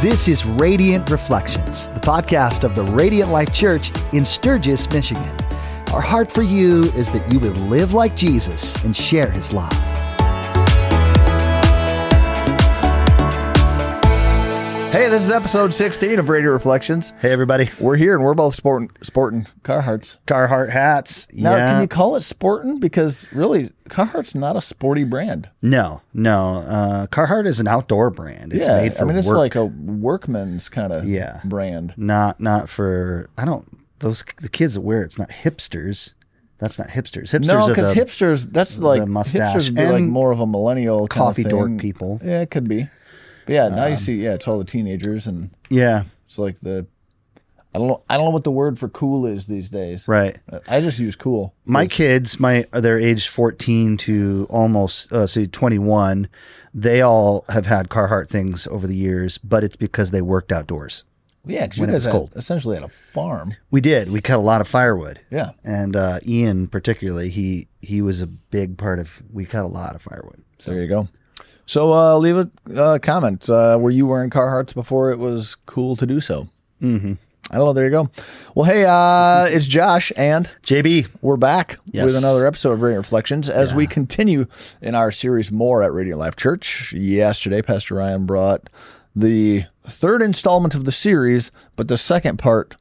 This is Radiant Reflections, the podcast of the Radiant Life Church in Sturgis, Michigan. Our heart for you is that you would live like Jesus and share his love. Hey, this is episode 16 of Radiant Reflections. Hey everybody, We're here and we're both sporting, sporting Carhartts. Carhartt hats. Now, yeah. can you call it sporting? Because really, Carhartt's not a sporty brand. no, no. Uh, Carhartt is an outdoor brand. It's yeah, made for I mean, it's work. like a workman's kind of Yeah. brand. not not for. I don't. Those the kids that wear it's not hipsters. That's not hipsters. Hipsters No, because hipsters, that's like, mustache hipsters be like more of a millennial kind of coffee dork people. Yeah, it could be. Yeah, now you see, yeah, it's all the teenagers and Yeah, it's like the, I don't know, I don't know what the word for cool is these days. right. I just use cool. My kids, my they're aged fourteen to almost uh, say twenty one. They all have had Carhartt things over the years, but it's because they worked outdoors. Yeah, because you when it guys was had- cold. essentially had a farm. We did. We cut a lot of firewood. Yeah. and uh, Ian particularly, he he was a big part of. We cut a lot of firewood. So there you go. So uh, leave a uh, comment. Uh, were you wearing Carhartts before it was cool to do so? Mm-hmm. I don't know. There you go. Well, hey, uh, it's Josh, and JB, we're back Yes. with another episode of Radiant Reflections as we continue in our series more at Radiant Life Church. Yesterday, Pastor Ryan brought the third installment of the series, but the second part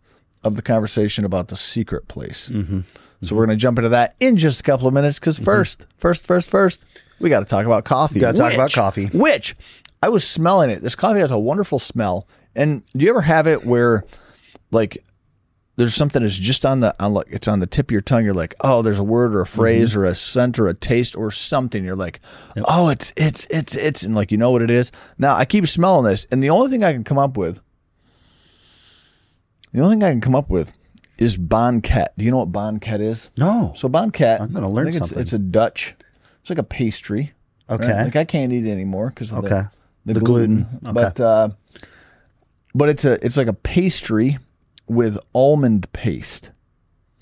of the conversation about the secret place. Mm-hmm. So we're going to jump into that in just a couple of minutes because mm-hmm. first, first, first, first, we got to talk about coffee. Gotta talk about coffee. Which I was smelling it. This coffee has a wonderful smell. And do you ever have it where, like, there's something that's just on the on like it's on the tip of your tongue. You're like, oh, there's a word or a phrase mm-hmm. or a scent or a taste or something. You're like, oh, it's it's it's it's and like you know what it is. Now I keep smelling this, and the only thing I can come up with, the only thing I can come up with is banket. Do you know what banket is? no, So banket, I'm gonna learn I think something. It's, it's a Dutch. It's like a pastry. right? Okay. Like I can't eat it anymore because of Okay. the, the, The gluten. gluten. Okay. But uh, but it's a it's like a pastry with almond paste,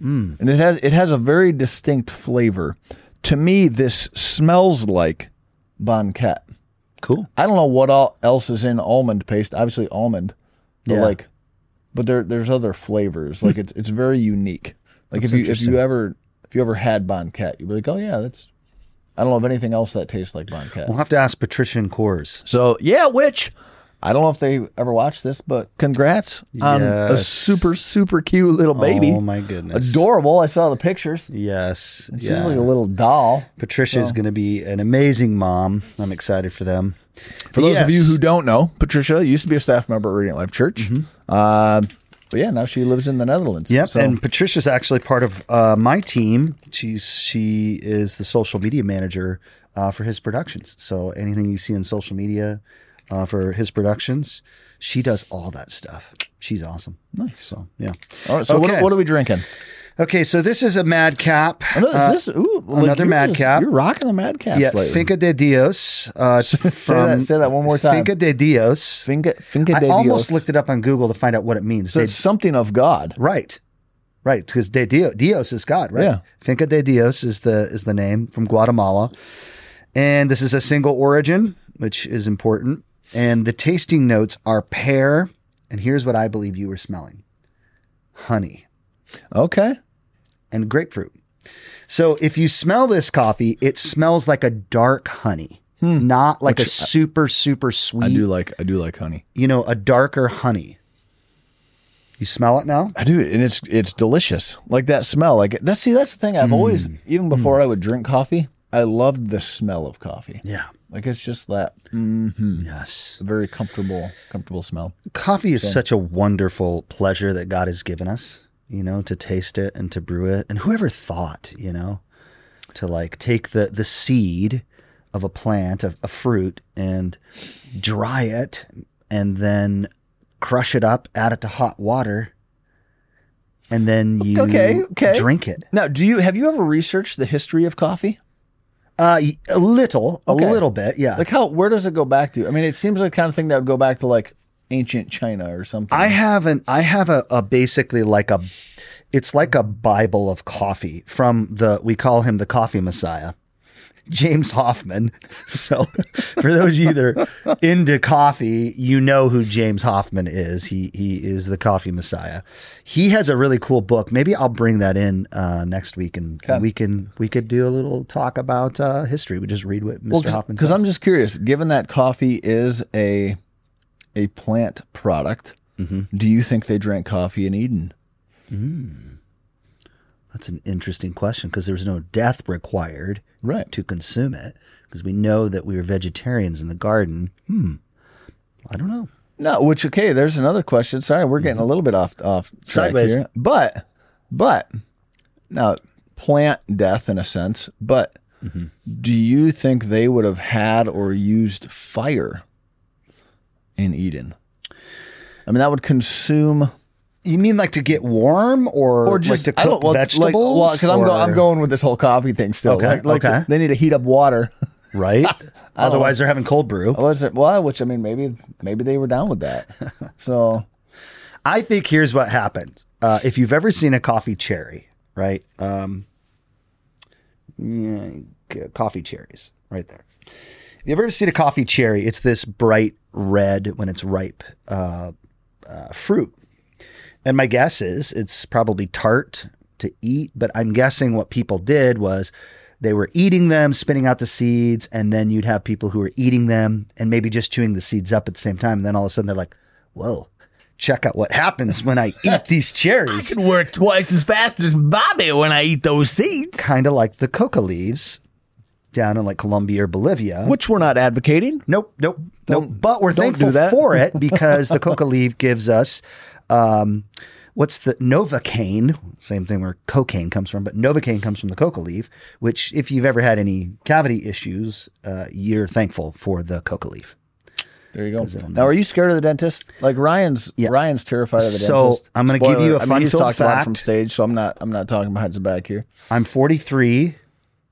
Mm. and it has it has a very distinct flavor. To me, this smells like banket. cool. I don't know what all else is in almond paste. Obviously almond, but Yeah. like, but there there's other flavors. Like hmm. it's it's very unique. Like if you if you ever if you ever had banket, you'd be like, oh yeah, that's. I don't know of anything else that tastes like banket. We'll have to ask Patricia and Coors. So yeah, which I don't know if they ever watched this, but congrats on a super super cute little baby. Oh my goodness, Adorable. I saw the pictures. Yes, She's yeah. like a little doll. Patricia is going to be an amazing mom. I'm excited for them. For those of you who don't know, Patricia used to be a staff member at Radiant Life Church. Uh, but yeah, now she lives in the Netherlands. Mm-hmm. Yep, So, and Patricia's actually part of uh, my team. She's she is the social media manager uh, for his productions. So anything you see in social media uh, for his productions, she does all that stuff. She's awesome. Nice. So yeah. all right, so Okay. what, what are we drinking? Okay, so this is a madcap. Another, Uh, is this, ooh, another you're Mad just- You're rocking the Mad Caps yeah, lately. Finca de Dios. Uh, Say that- say that one more time. Finca de Dios. Finca, Finca I de almost Dios. looked it up on Google to find out what it means. So De- it's something of God. Right. Right, because de Dios, Dios is God, right? Yeah. Finca de Dios is the is the name from Guatemala, and this is a single origin, which is important. And the tasting notes are pear, and here's what I believe you were smelling: honey Okay. and grapefruit. So if you smell this coffee, it smells like a dark honey, not like a super super sweet. I do like I do like honey. You know, a darker honey. You smell it now? I do, and it's it's delicious. Like that smell. Like that's see, that's the thing. I've always, Mm. even before I would drink coffee, I loved the smell of coffee. Yeah. Like it's just that mm, Yes. A very comfortable, comfortable smell. coffee is such a wonderful pleasure that God has given us, you know, to taste it and to brew it. And whoever thought, you know, to like take the the seed of a plant, of a fruit, and dry it and then crush it up, add it to hot water, and then you Okay, okay. drink it. Now, do you have you ever researched the history of coffee? Uh, a little, a Okay. little bit, yeah. Like how where does it go back to? I mean, it seems like kind of thing that would go back to like ancient China or something. I have an I have a, a basically like a it's like a Bible of coffee from the we call him the coffee messiah. James Hoffmann. So, for those of you that are into coffee, you know who James Hoffmann is. He he is the coffee messiah. He has a really cool book. Maybe I'll bring that in uh, next week, and, and we can we could do a little talk about uh, history. We just read what Mr. Hoffmann Because. I'm just curious, given that coffee is a a plant product, Mm-hmm. do you think they drank coffee in Eden? That's an interesting question because there's no death required Right. to consume it because we know that we were vegetarians in the garden. Hmm. I don't know. No, which okay, there's another question. Sorry, we're getting a little bit off off Sideways. here. But but now plant death in a sense, but do you think they would have had or used fire in Eden? I mean that would consume You mean like to get warm or, or just like to cook well, vegetables? Like, well, because I'm, go, I'm going with this whole coffee thing still. Okay, Like, like okay. they need to heat up water. right. Otherwise, they're having cold brew. It well? Which I mean, maybe maybe they were down with that. So I think here's what happened. Uh, if you've ever seen a coffee cherry, right? Um, yeah, coffee cherries, right there. If you've ever seen a coffee cherry, it's this bright red when it's ripe uh, uh, fruit. And my guess is it's probably tart to eat, but I'm guessing what people did was they were eating them, spitting out the seeds, and then you'd have people who were eating them and maybe just chewing the seeds up at the same time. And then all of a sudden they're like, whoa, check out what happens when I eat these cherries. I can work twice as fast as Bobby when I eat those seeds. Kind of like the coca leaves down in like Colombia or Bolivia. Which we're not advocating. Nope, nope, nope. But we're don't do thankful that. for it because the coca leaf gives us um, what's the novocaine? Same thing where cocaine comes from, but novocaine comes from the coca leaf. Which, if you've ever had any cavity issues, uh, you're thankful for the coca leaf. There you go. Now, are you scared of the dentist? Like Ryan's, Ryan's terrified of the So, dentist. I'm gonna give you a I mean, fun filled talked about it fact. from stage, so I'm not. I'm not talking behind his back here, I'm 43.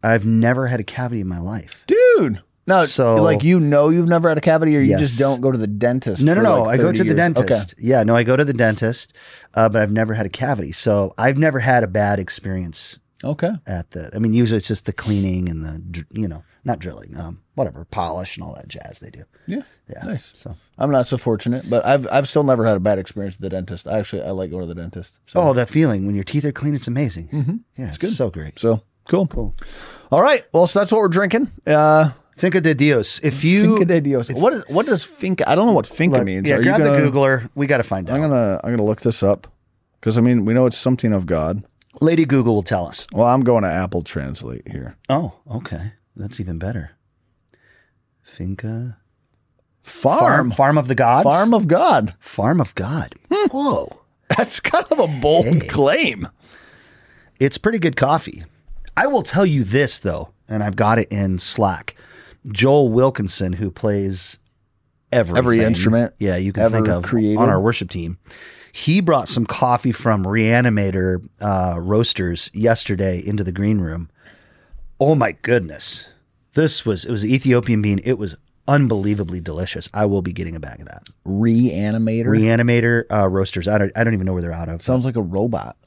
I've never had a cavity in my life. dude. No, So- like you know, you've never had a cavity, or you Yes. just don't go to the dentist. No, no, no. like, I go 30 to the years. dentist. Yeah, no, I go to the dentist, uh, but I've never had a cavity. So I've never had a bad experience Okay. Okay. at the. I mean, usually it's just the cleaning and the, you know, not drilling, um, whatever, polish and all that jazz they do. Yeah. Yeah. Nice. So, I'm not so fortunate, but I've I've still never had a bad experience with the dentist. I actually I like going to the dentist. So, oh, that feeling when your teeth are clean, it's amazing. Mm-hmm. Yeah, it's, good. so great. so cool. Cool. All right. Well, so that's what we're drinking. Uh, Finca de Dios. If you Finca de Dios. What is what does finca? I don't know what finca means. yeah, Are you grab gonna- the Googler. We got to find out. I'm gonna I'm gonna look this up because I mean we know it's something of God. Lady Google will tell us. Well, I'm going to Apple Translate here. Oh, okay, that's even better. Finca Farm, farm farm of the gods. farm of God. farm of God. Hmm. Whoa. That's kind of a bold claim. It's pretty good coffee. I will tell you this though, and I've got it in Slack. Joel Wilkinson, who plays everything, Every instrument yeah, you can ever think of created. on our worship team. He brought some coffee from Reanimator uh, Roasters yesterday into the green room. Oh my goodness, this was it was Ethiopian bean. It was unbelievably delicious. I will be getting a bag of that. Reanimator Reanimator uh, Roasters. I don't I don't even know where they're out of. sounds like a robot.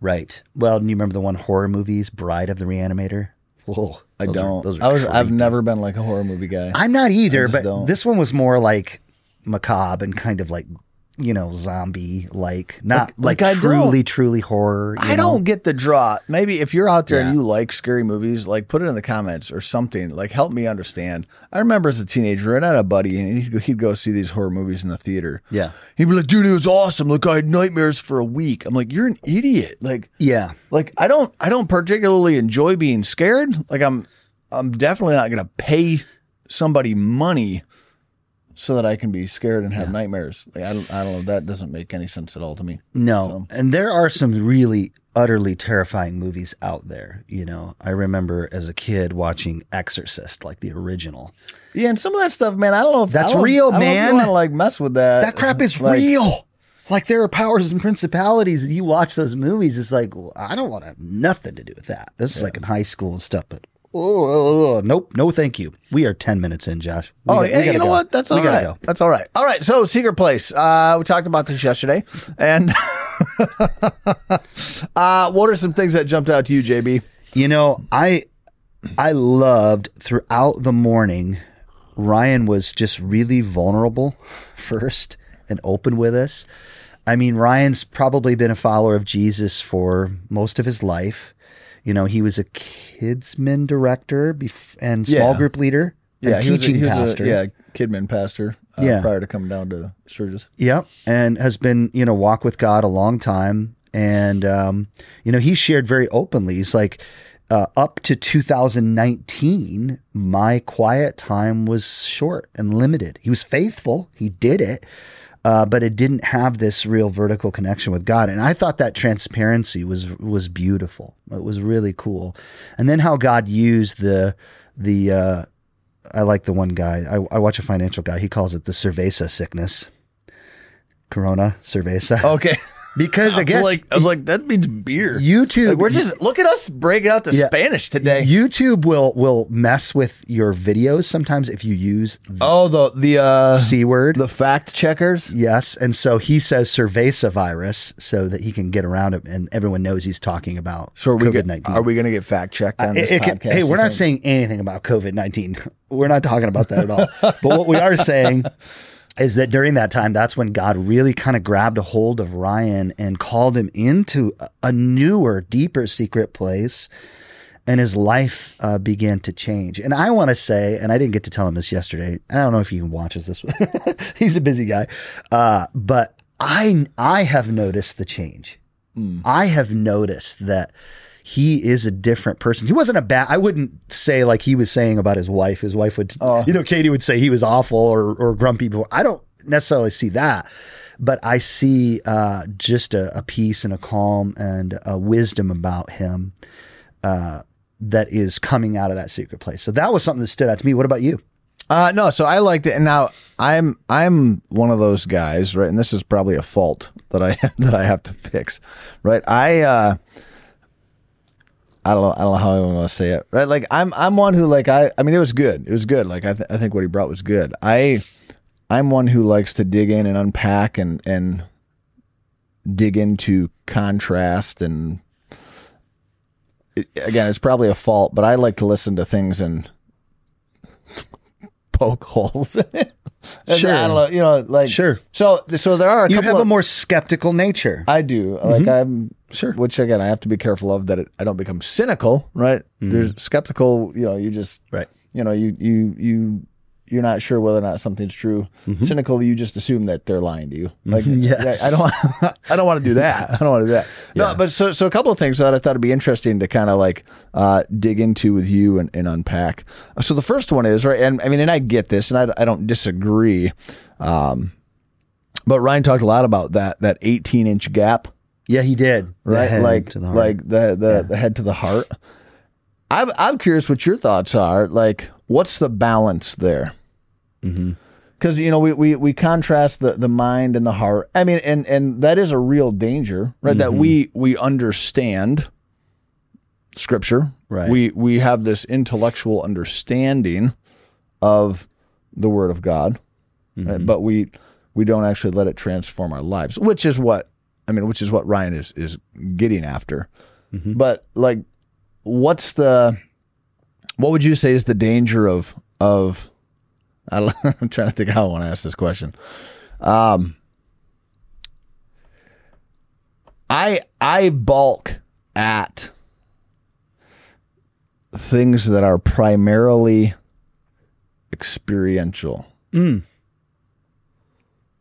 Right. Well, do you remember the one horror movies, Bride of the Reanimator? Whoa, I those don't. those are I was. I've never been like a horror movie guy. I'm not either, but don't. this one was more like macabre and kind of like you know zombie like, not Like- like, truly truly horror. I know? don't get the draw. Maybe if you're out there Yeah. and you like scary movies, like put it in the comments or something. Like help me understand. I remember as a teenager, and I had a buddy, and he'd go, he'd go see these horror movies in the theater. Yeah. he'd be like, "Dude, it was awesome. Like I had nightmares for a week." I'm like, "You're an idiot." Like, Yeah. like I don't, I don't particularly enjoy being scared. Like I'm, I'm definitely not gonna pay somebody money so that I can be scared and have nightmares. Like I don't, I don't know. That doesn't make any sense at all to me. No. And there are some really utterly terrifying movies out there. You know, I remember as a kid watching Exorcist, like the original. Yeah, and some of that stuff, man. I don't know if That's real, I don't man. Want to like mess with that? That crap is Like, real. Like there are powers and principalities, and you watch those movies. It's like well, I don't want to have nothing to do with that. This is like in high school and stuff. But oh, nope, no, thank you. We are ten minutes in, Josh. We Oh got- we yeah, you know go. what? That's we all gotta right. go. That's all right. All right. So secret place. Uh, we talked about this yesterday, and uh, what are some things that jumped out to you, JB? You know, I I loved throughout the morning. Ryan was just really vulnerable first and open with us. I mean, Ryan's probably been a follower of Jesus for most of his life. You know, he was a kidmin director bef- and small Yeah. group leader and Yeah, he was a- teaching he was a- pastor. yeah, kidmin pastor. Uh, Yeah. prior to coming down to Sturgis. Yep, and has been you know walk with God a long time, and um, you know he shared very openly. He's like, uh, up to 2019, my quiet time was short and limited. He was faithful, he did it, uh, but it didn't have this real vertical connection with God. And I thought that transparency was was beautiful. It was really cool. And then how God used the the uh, I like the one guy. I, I watch a financial guy. He calls it the cerveza sickness. Corona cerveza. Okay. because I guess like, I was like, that means beer. YouTube. Like, we're just look at us breaking out the Yeah. Spanish today. YouTube will will mess with your videos sometimes if you use the oh, the the uh, c word. the fact checkers. yes, and so he says cerveza virus so that he can get around it, and everyone knows he's talking about So we COVID nineteen. are we going to get fact checked on this It- can- hey, we're not think? saying anything about COVID 19. We're not talking about that at all. but what we are saying is that during that time, that's when God really kind of grabbed a hold of Ryan and called him into a- newer, deeper secret place. And his life uh, began to change. And I want to say, and I didn't get to tell him this yesterday. I don't know if he even watches this. He's a busy guy. Uh, but I, I have noticed the change. I have noticed that he is a different person. He wasn't a bad. I wouldn't say like he was saying about his wife. His wife would, you know, Katie would say he was awful or or grumpy before. I don't necessarily see that, but I see uh, just a, a peace and a calm and a wisdom about him uh, that is coming out of that secret place. So that was something that stood out to me. What about you? Uh, no, so I liked it, and now I'm I'm one of those guys, right? And this is probably a fault that I that I have to fix, right? I uh, I don't know, I don't know how I want to say it, right? Like I'm I'm one who like I I mean it was good, it was good. Like I th- I think what he brought was good. I I'm one who likes to dig in and unpack and and dig into contrast and it, again it's probably a fault, but I like to listen to things and poke holes in it. Sure. I don't know, you know, like Sure. So, so there are a You couple have of, a more skeptical nature. I do. Like mm-hmm. I'm Sure. Which again, I have to be careful of that. It, I don't become cynical. Right. Mm-hmm. There's skeptical. You know, you just Right. You know, you you you you're not sure whether or not something's true. Cynical, you just assume that they're lying to you. Like, Yes. I don't. I don't want to do that. I don't want to do that. No, but so so a couple of things that I thought would be interesting to kind of like uh, dig into with you and, and unpack. So the first one is right, and I mean, and I get this, and I, I don't disagree. Um, but Ryan talked a lot about that that 18 inch gap Yeah, he did. Right? like the like the the, the head to the heart. I'm I'm curious what your thoughts are. Like, what's the balance there? Mm-hmm. Because you know we, we we contrast the, the mind and the heart. I mean, and and that is a real danger, right? That we Mm-hmm. we understand scripture, Right. We we have this intellectual understanding of the Word of God, Mm-hmm. right? but we we don't actually let it transform our lives, which is what I mean, which is what Ryan is is getting after. Mm-hmm. But like, what's the what would you say is the danger of of I I'm trying to think how I want to ask this question. Um, I I balk at things that are primarily experiential. Mm.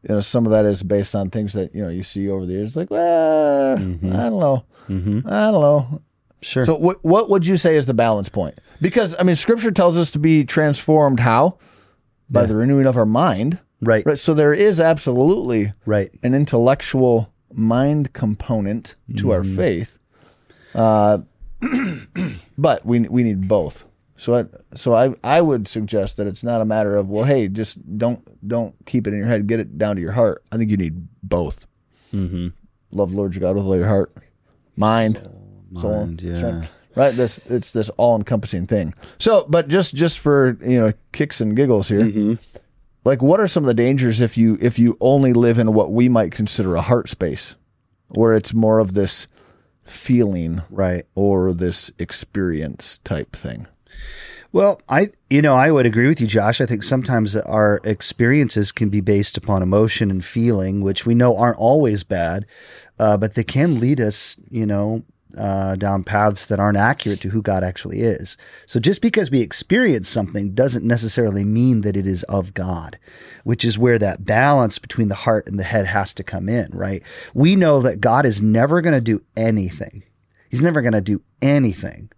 You know, some of that is based on things that you know you see over the years. Like, well, I don't know, Mm-hmm. I don't know. Sure. So, what what would you say is the balance point? Because I mean, Scripture tells us to be transformed how by the renewing of our mind, right. right? So there is absolutely Right. an intellectual mind component to our faith, uh, but we we need both. So I, so I I would suggest that it's not a matter of well, hey, just don't don't keep it in your head, get it down to your heart. I think you need both. Mm-hmm. Love the Lord your God with all your heart, mind, soul, mind, yeah. strength. Right. This it's this all encompassing thing. So, but just just for you know kicks and giggles here, Mm-hmm. like what are some of the dangers if you if you only live in what we might consider a heart space, where it's more of this feeling Right. or this experience type thing. Well, I you know I would agree with you, Josh. I think sometimes our experiences can be based upon emotion and feeling, which we know aren't always bad, uh, but they can lead us, you know, uh, down paths that aren't accurate to who God actually is. So just because we experience something doesn't necessarily mean that it is of God, which is where that balance between the heart and the head has to come in, right? We know that God is never going to do anything. He's never going to do anything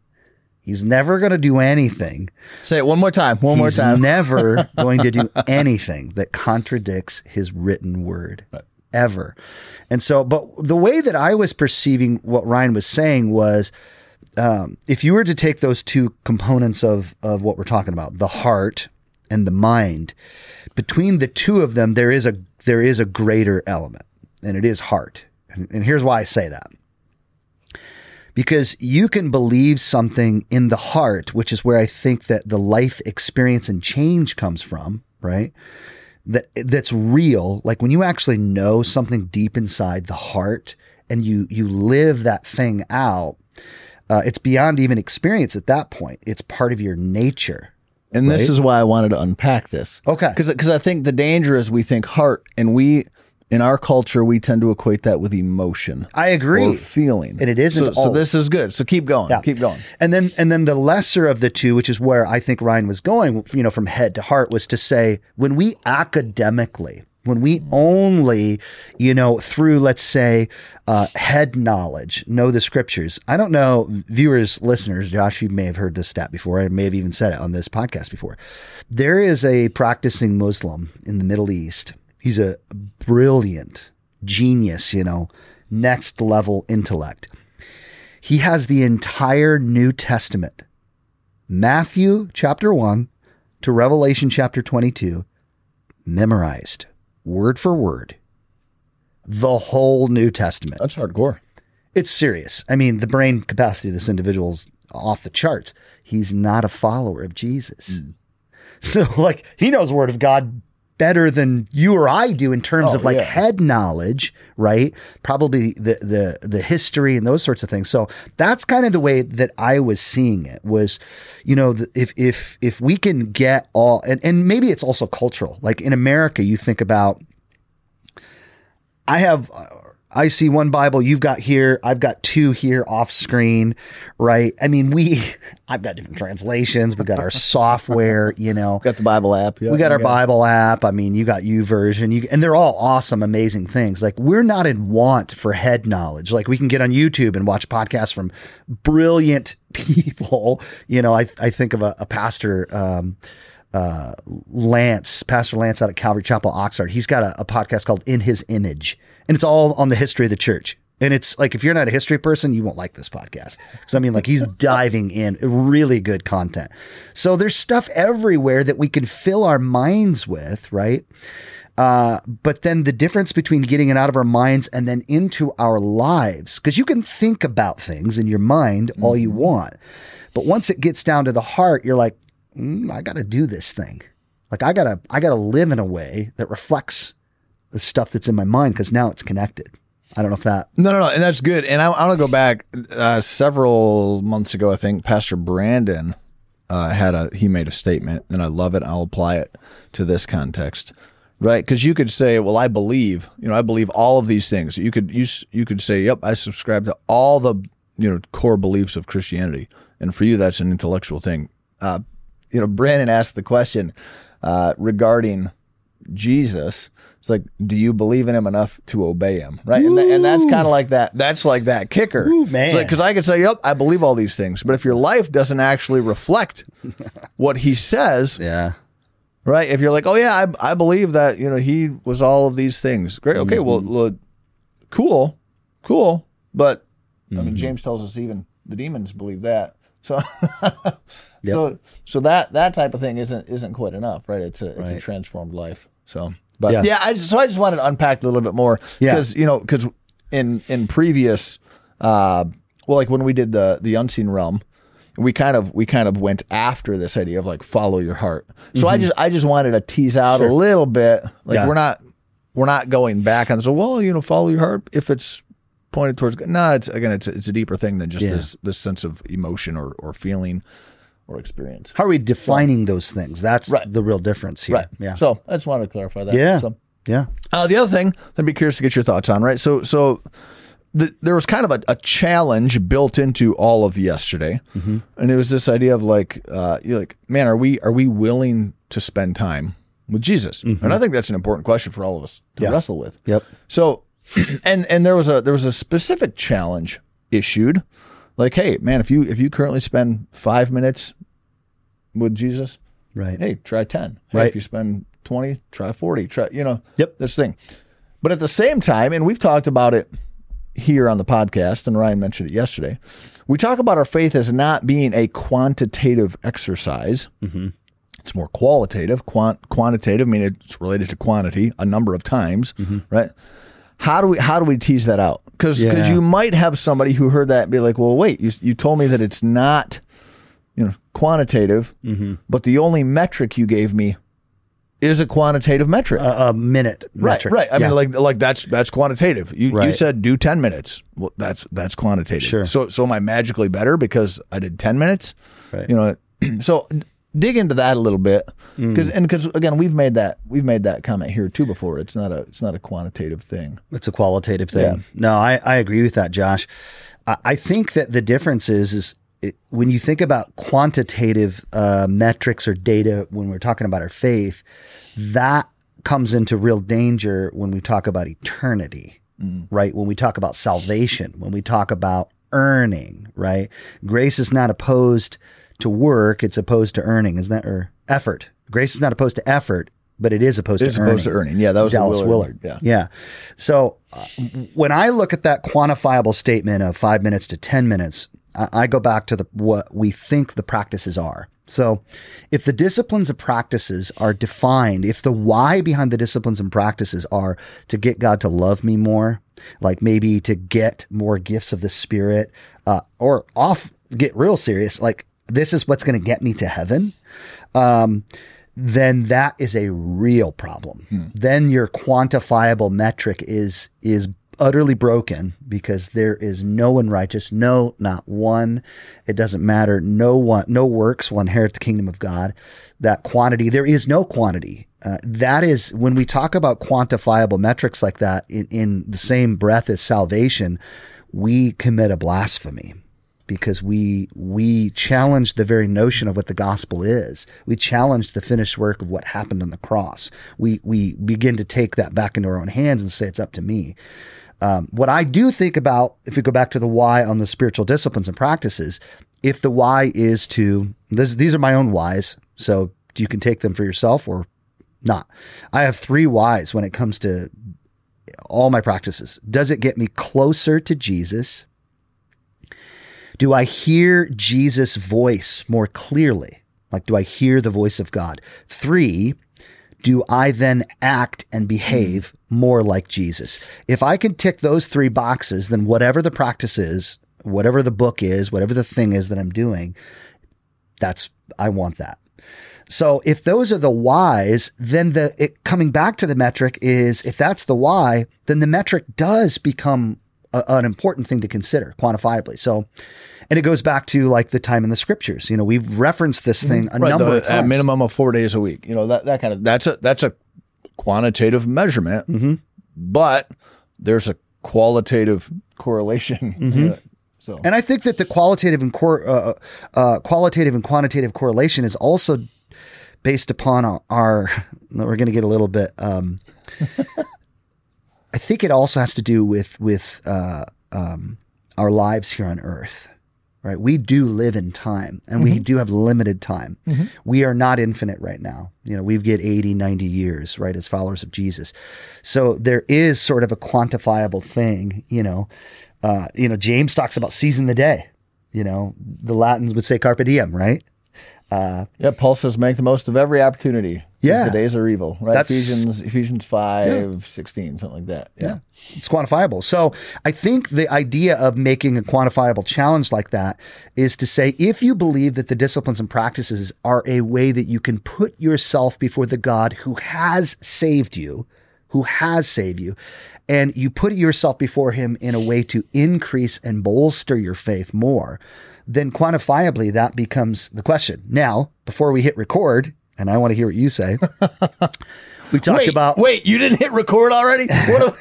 He's never going to do anything. Say it one more time. One He's more time. never going to do anything that contradicts his written word. Right. Ever. And so, but the way that I was perceiving what Ryan was saying was um, if you were to take those two components of, of what we're talking about, the heart and the mind, between the two of them, there is a there is a greater element, and it is heart. And, and here's why I say that because you can believe something in the heart, which is where I think that the life experience and change comes from, right? That that's real. Like when you actually know something deep inside the heart and you you live that thing out, uh, it's beyond even experience at that point. It's part of your nature. And this is why I wanted to unpack this. Okay. Because I think the danger is we think heart, and we in our culture we tend to equate that with emotion. I agree. Or feeling, And it isn't So, so this is good. So keep going. Yeah. Keep going. And then and then the lesser of the two, which is where I think Ryan was going, you know, from head to heart, was to say when we academically, when we only, you know, through let's say uh, head knowledge, know the scriptures. I don't know, viewers, listeners, Josh, you may have heard this stat before. I may have even said it on this podcast before. There is a practicing Muslim in the Middle East. He's a brilliant genius, you know, next level intellect he has the entire New Testament, Matthew chapter 1 to Revelation chapter 22, memorized word for word. The whole New Testament. That's hardcore. It's serious. I mean, the brain capacity of this individual is off the charts. He's not a follower of Jesus. Mm. So, like, he knows the word of God better than you or I do in terms Oh, of like yeah. head knowledge, right? Probably the the the history and those sorts of things. So that's kind of the way that I was seeing it was, you know, if if if we can get all and and maybe it's also cultural. Like in America, you think about I have uh, I see one Bible you've got here, I've got two here off screen, right? I mean, we I've got different translations, We've got our software, you know. Got the Bible app. We got our Bible app. I mean, you got YouVersion, you, and they're all awesome, amazing things. Like we're not in want for head knowledge. Like we can get on YouTube and watch podcasts from brilliant people. You know, I I think of a, a pastor, um, uh, Lance, Pastor Lance out at Calvary Chapel, Oxford. He's got a, a podcast called In His Image, and it's all on the history of the church. And it's like if you're not a history person, you won't like this podcast. Because I mean, like he's diving in really good content. So there's stuff everywhere that we can fill our minds with, right? Uh, but then the difference between getting it out of our minds and then into our lives, because you can think about things in your mind all you want, but once it gets down to the heart, you're like, mm, I got to do this thing. Like I gotta, I gotta live in a way that reflects the stuff that's in my mind because now it's connected. I don't know if that. No, no, no, and that's good. And I, I want to go back uh, several months ago. I think Pastor Brandon uh, had a he made a statement, and I love it. I'll apply it to this context, right? Because you could say, "Well, I believe," you know, I believe all of these things. You could you you could say, "Yep, I subscribe to all the you know core beliefs of Christianity," and for you, that's an intellectual thing. Uh, you know, Brandon asked the question uh, regarding Jesus. It's like, do you believe in him enough to obey him? Right. And, tha- and that's kind of like that. That's like that kicker. Ooh, man. Because I could say, yep, I believe all these things. But if your life doesn't actually reflect what he says, Yeah. right? If you're like, oh, yeah, I, I believe that, you know, he was all of these things. Great. Okay. Well, mm-hmm. well, cool. Cool. But I mean, mm-hmm. James tells us even the demons believe that. So, so, so that that type of thing isn't isn't quite enough, right? It's a it's a transformed life. So, but Yeah. yeah, I just, so I just wanted to unpack a little bit more Yeah. because you know because in in previous, uh, well, like when we did the the unseen realm, we kind of we kind of went after this idea of like follow your heart. So I just I just wanted to tease out a little bit, like Mm-hmm. Yeah. we're not we're not going back on so well you know follow your heart if it's pointed towards. No, it's again it's it's a deeper thing than just Yeah. this this sense of emotion or or feeling or experience. How are we defining those things? That's Right. the real difference here. Right. Yeah. So I just wanted to clarify that. yeah. So. Yeah. Uh, the other thing, I'd be curious to get your thoughts on. Right. So so. The, there was kind of a, a challenge built into all of yesterday, and it was this idea of like, uh, you're like, man, are we are we willing to spend time with Jesus? And I think that's an important question for all of us to Yeah. wrestle with. Yep. So, and and there was a there was a specific challenge issued, like, hey, man, if you if you currently spend five minutes with Jesus, Right. hey, try ten. Hey, Right. if you spend twenty, try forty. Try you know, Yep. this thing. But at the same time, and we've talked about it here on the podcast, and Ryan mentioned it yesterday. We talk about our faith as not being a quantitative exercise. Mm-hmm. It's more qualitative, quant, quantitative. I mean, it's related to quantity a number of times, mm-hmm. right? How do we how do we tease that out? Because Yeah. you might have somebody who heard that and be like, well, wait, you you told me that it's not, you know, quantitative, mm-hmm. but the only metric you gave me is a quantitative metric. A, a minute Right, metric. right. I Yeah. mean, like, like that's that's quantitative. You you said do ten minutes. Well, that's that's quantitative. Sure. So so am I magically better because I did ten minutes? Right. You know. So dig into that a little bit because and because again we've made that we've made that comment here too before. It's not a it's not a quantitative thing. It's a qualitative thing. No, I, I agree with that, Josh. I, I think that the difference is, is it, when you think about quantitative uh, metrics or data when we're talking about our faith, that comes into real danger when we talk about eternity, right? When we talk about salvation, when we talk about earning, right? Grace is not opposed to work; it's opposed to earning, isn't that or effort? Grace is not opposed to effort, but it is opposed As to opposed earning. to earning. Yeah, that was Dallas Willard. Yeah. Yeah. So uh, when I look at that quantifiable statement of five minutes to 10 minutes, I, I go back to the, what we think the practices are. So if the disciplines and practices are defined, if the why behind the disciplines and practices are to get God to love me more, like maybe to get more gifts of the spirit, uh, or off, get real serious, like this is what's going to get me to heaven um, then that is a real problem. Then your quantifiable metric is is utterly broken because there is no one righteous, no, not one. It doesn't matter. No one, no works will inherit the kingdom of God. That quantity, there is no quantity. Uh, that is when we talk about quantifiable metrics like that in, in the same breath as salvation, we commit a blasphemy because we we challenge the very notion of what the gospel is. We challenge the finished work of what happened on the cross. We we begin to take that back into our own hands and say it's up to me. Um, what I do think about, if we go back to the why on the spiritual disciplines and practices, if the why is to this, these are my own whys, so you can take them for yourself or not. I have three whys when it comes to all my practices. Does it get me closer to Jesus? Do I hear Jesus' voice more clearly? Like, do I hear the voice of God? Three, do I then act and behave more like Jesus? If I can tick those three boxes, then whatever the practice is, whatever the book is, whatever the thing is that I'm doing, that's, I want that. So if those are the whys, then the it, coming back to the metric is if that's the why, then the metric does become a, an important thing to consider quantifiably. So, and it goes back to like the time in the scriptures. You know, we've referenced this thing a Right, number the- of times. At minimum of four days a week. You know that that kind of that's a that's a quantitative measurement, Mm-hmm. but there's a qualitative correlation. Mm-hmm. Uh, so And I think that the qualitative and cor- uh, uh, qualitative and quantitative correlation is also based upon our. our we're going to get a little bit. Um, I think it also has to do with with uh, um, our lives here on Earth. Right, we do live in time and we do have limited time. We are not infinite right now. You know, we get 80, 90 years, right, as followers of Jesus. So there is sort of a quantifiable thing, you know. Uh, you know, James talks about seizing the day. You know, the Latins would say carpe diem, right? Yeah, Paul says make the most of every opportunity. Yeah. the days are evil. Right, That's- Ephesians Ephesians 5, 16, something like that. Yeah. It's quantifiable. So I think the idea of making a quantifiable challenge like that is to say if you believe that the disciplines and practices are a way that you can put yourself before the God who has saved you, who has saved you, and you put yourself before him in a way to increase and bolster your faith more, then quantifiably that becomes the question. Now, before we hit record, and I want to hear what you say. we talked Wait, about wait, you didn't hit record already? What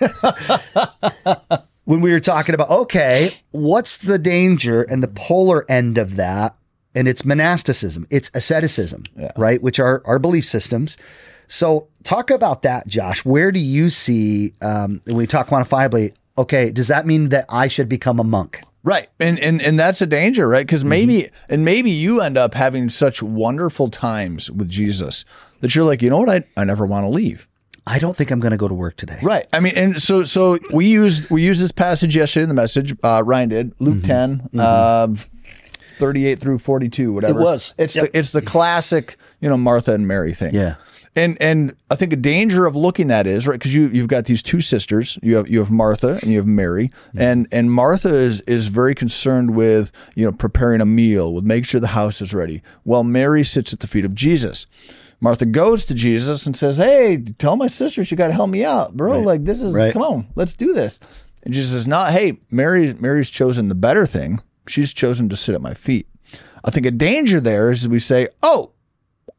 when we were talking about okay, what's the danger and the polar end of that? And it's monasticism, it's asceticism, right? Which are our belief systems. So talk about that, Josh. Where do you see um, when we talk quantifiably? Okay, does that mean that I should become a monk? Right. And and and that's a danger, right? Cuz maybe and maybe you end up having such wonderful times with Jesus that you're like, "You know what? I I never want to leave." I don't think I'm going to go to work today. Right. I mean, and so so we used we used this passage yesterday in the message. Uh, Ryan did Luke 10 um, 38 through 42 whatever It was. it's Yep. the it's the classic you know martha and mary thing Yeah. And and i think a danger of looking at is right because you you've got these two sisters you have you have martha and you have mary mm-hmm. and and martha is is very concerned with you know preparing a meal with making sure the house is ready while mary sits at the feet of jesus Martha goes to Jesus and says, Hey, tell my sister she got to help me out, bro. Like, this is, Right. come on, let's do this. And Jesus says, Not, hey, Mary, Mary's chosen the better thing. She's chosen to sit at my feet. I think a danger there is we say, Oh,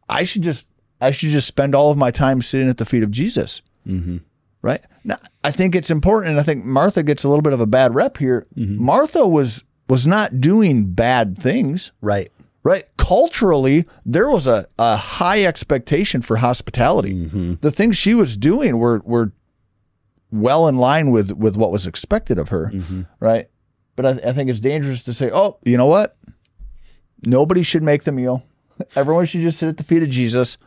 I should just, I should just spend all of my time sitting at the feet of Jesus. Mm-hmm. Right. Now, I think it's important. And I think Martha gets a little bit of a bad rep here. Mm-hmm. Martha was, was not doing bad things Right. right? Culturally, there was a, a high expectation for hospitality. Mm-hmm. The things she was doing were were well in line with with what was expected of her, mm-hmm. right? But I, I think it's dangerous to say, oh, you know what? Nobody should make the meal. Everyone should just sit at the feet of Jesus.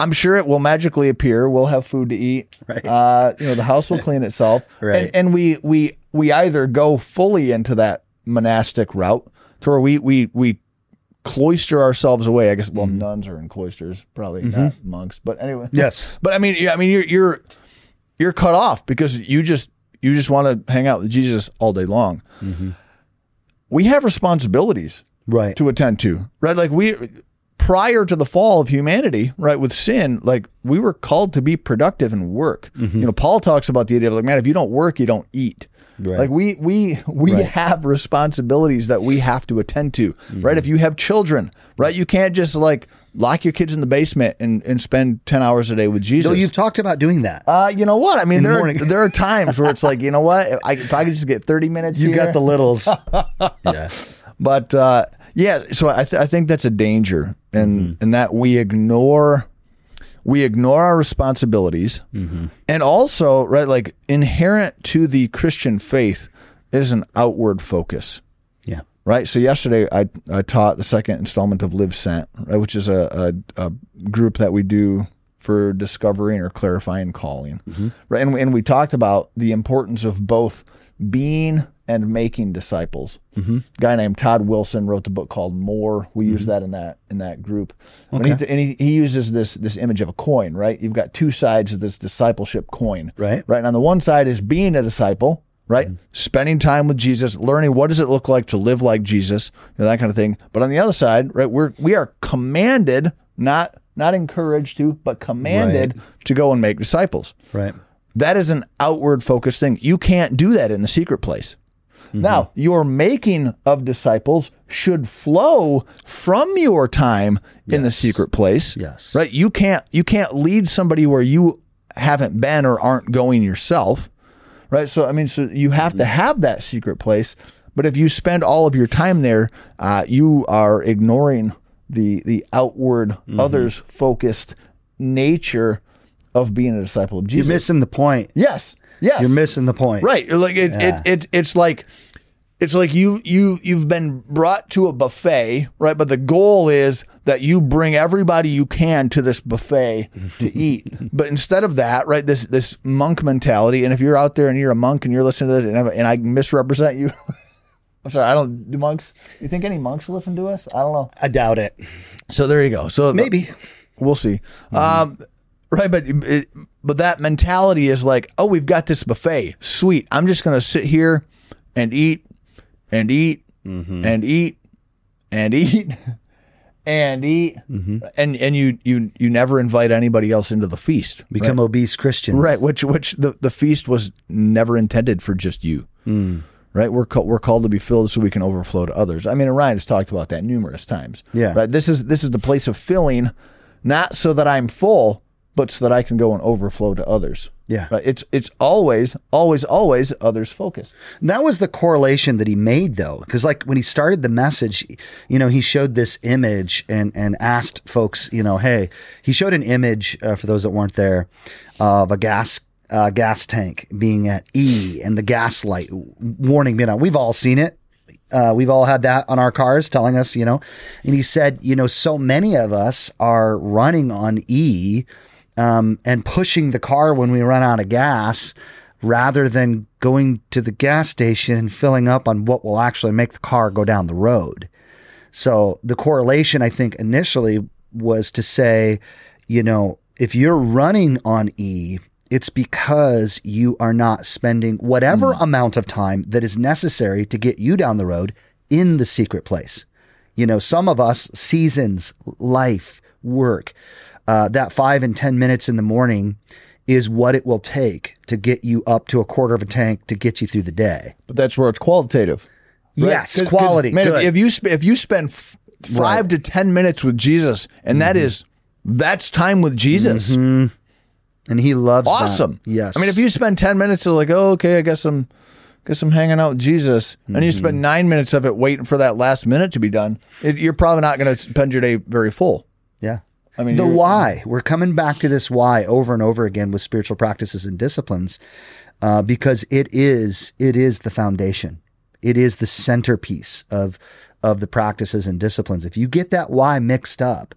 I'm sure it will magically appear. We'll have food to eat. Right. Uh, you know, the house will clean itself. Right. And, and we we we either go fully into that monastic route to where we we we cloister ourselves away. I guess well, mm-hmm. nuns are in cloisters, probably mm-hmm. not monks. But anyway. Yes. But I mean, yeah, I mean, you're you're you're cut off because you just you just want to hang out with Jesus all day long. Mm-hmm. We have responsibilities Right. to attend to, right? Like we prior to the fall of humanity, right, with sin, like we were called to be productive and work. You know, Paul talks about the idea of like, man, if you don't work, you don't eat. Right. Like we we we Right. have responsibilities that we have to attend to, right? If you have children, right, you can't just like lock your kids in the basement and, and spend ten hours a day with Jesus. So you've talked about doing that. uh, you know what? I mean, the there are, there are times where it's like, you know what? I, if I could just get thirty minutes, You've here, got the littles. yeah. but uh, yeah, so I, th- I think that's a danger, and mm-hmm. and that we ignore we ignore our responsibilities, mm-hmm. and also right like inherent to the Christian faith is an outward focus. Yeah. Right. So yesterday I, I taught the second installment of Live Sent, right, which is a, a, a group that we do for discovering or clarifying calling. Mm-hmm. Right. And, we- and we talked about the importance of both being and making disciples. A guy named Todd Wilson wrote the book called More. We use mm-hmm. that in that in that group. And, he, and he, he uses this this image of a coin, right? You've got two sides of this discipleship coin. Right. Right. And on the one side is being a disciple, right? Mm-hmm. Spending time with Jesus, learning what does it look like to live like Jesus, you know, that kind of thing. But on the other side, right, we're we are commanded, not not encouraged to, but commanded to go and make disciples. Right. That is an outward focused thing. You can't do that in the secret place. Mm-hmm. Now, your making of disciples should flow from your time in the secret place. Yes. Right? You can't you can't lead somebody where you haven't been or aren't going yourself. Right? So I mean so you have Mm-hmm. to have that secret place, but if you spend all of your time there, uh, you are ignoring the the outward Mm-hmm. others focused nature of being a disciple of Jesus. You're missing the point. yes. Yes. You're missing the point. Right. Like it, Yeah. it, it it's like it's like you you you've been brought to a buffet, right? But the goal is that you bring everybody you can to this buffet to eat. But instead of that, right, this this monk mentality, and if you're out there and you're a monk and you're listening to this and, I- and I misrepresent you, I'm sorry, I don't do monks. You think any monks listen to us? I don't know. I doubt it. So there you go. So Maybe. We'll see. Um, right, but it, but that mentality is like, oh, we've got this buffet. Sweet. I'm just going to sit here and eat and eat mm-hmm. and eat and eat. and eat, mm-hmm. and and you you you never invite anybody else into the feast. Become obese Christians. Right, which which the, the feast was never intended for just you. Mm. Right, we're called, we're called to be filled so we can overflow to others. I mean, Ryan has talked about that numerous times. Yeah. right. This is this is the place of filling, not so that I'm full, but so that I can go and overflow to others. Yeah. right? It's it's always always always others focus. That was the correlation that he made though because like when he started the message you know he showed this image and and asked folks you know hey he showed an image uh, for those that weren't there of a gas uh, gas tank being at E and the gas light warning being on we've all seen it uh, we've all had that on our cars telling us, you know, and he said, you know, so many of us are running on E um, and pushing the car when we run out of gas rather than going to the gas station and filling up on what will actually make the car go down the road. So the correlation, I think, initially was to say, you know, if you're running on E, it's because you are not spending whatever amount of time that is necessary to get you down the road in the secret place. You know, some of us, seasons, life, work, uh, that five and 10 minutes in the morning is what it will take to get you up to a quarter of a tank to get you through the day. But that's where it's qualitative. right? Yes, 'Cause- 'cause, quality. Man, if- good. if you sp- if you spend f- five to ten minutes with Jesus, and that is that's time with Jesus. and he loves that. awesome. Yes. I mean, if you spend ten minutes of like, oh, okay, I guess I'm, guess I'm hanging out with Jesus, and you Mm-hmm. spend nine minutes of it waiting for that last minute to be done, it, you're probably not going to spend your day very full. I mean, the why. We're coming back to this why over and over again with spiritual practices and disciplines, uh, because it is it is the foundation. It is the centerpiece of of the practices and disciplines. If you get that why mixed up,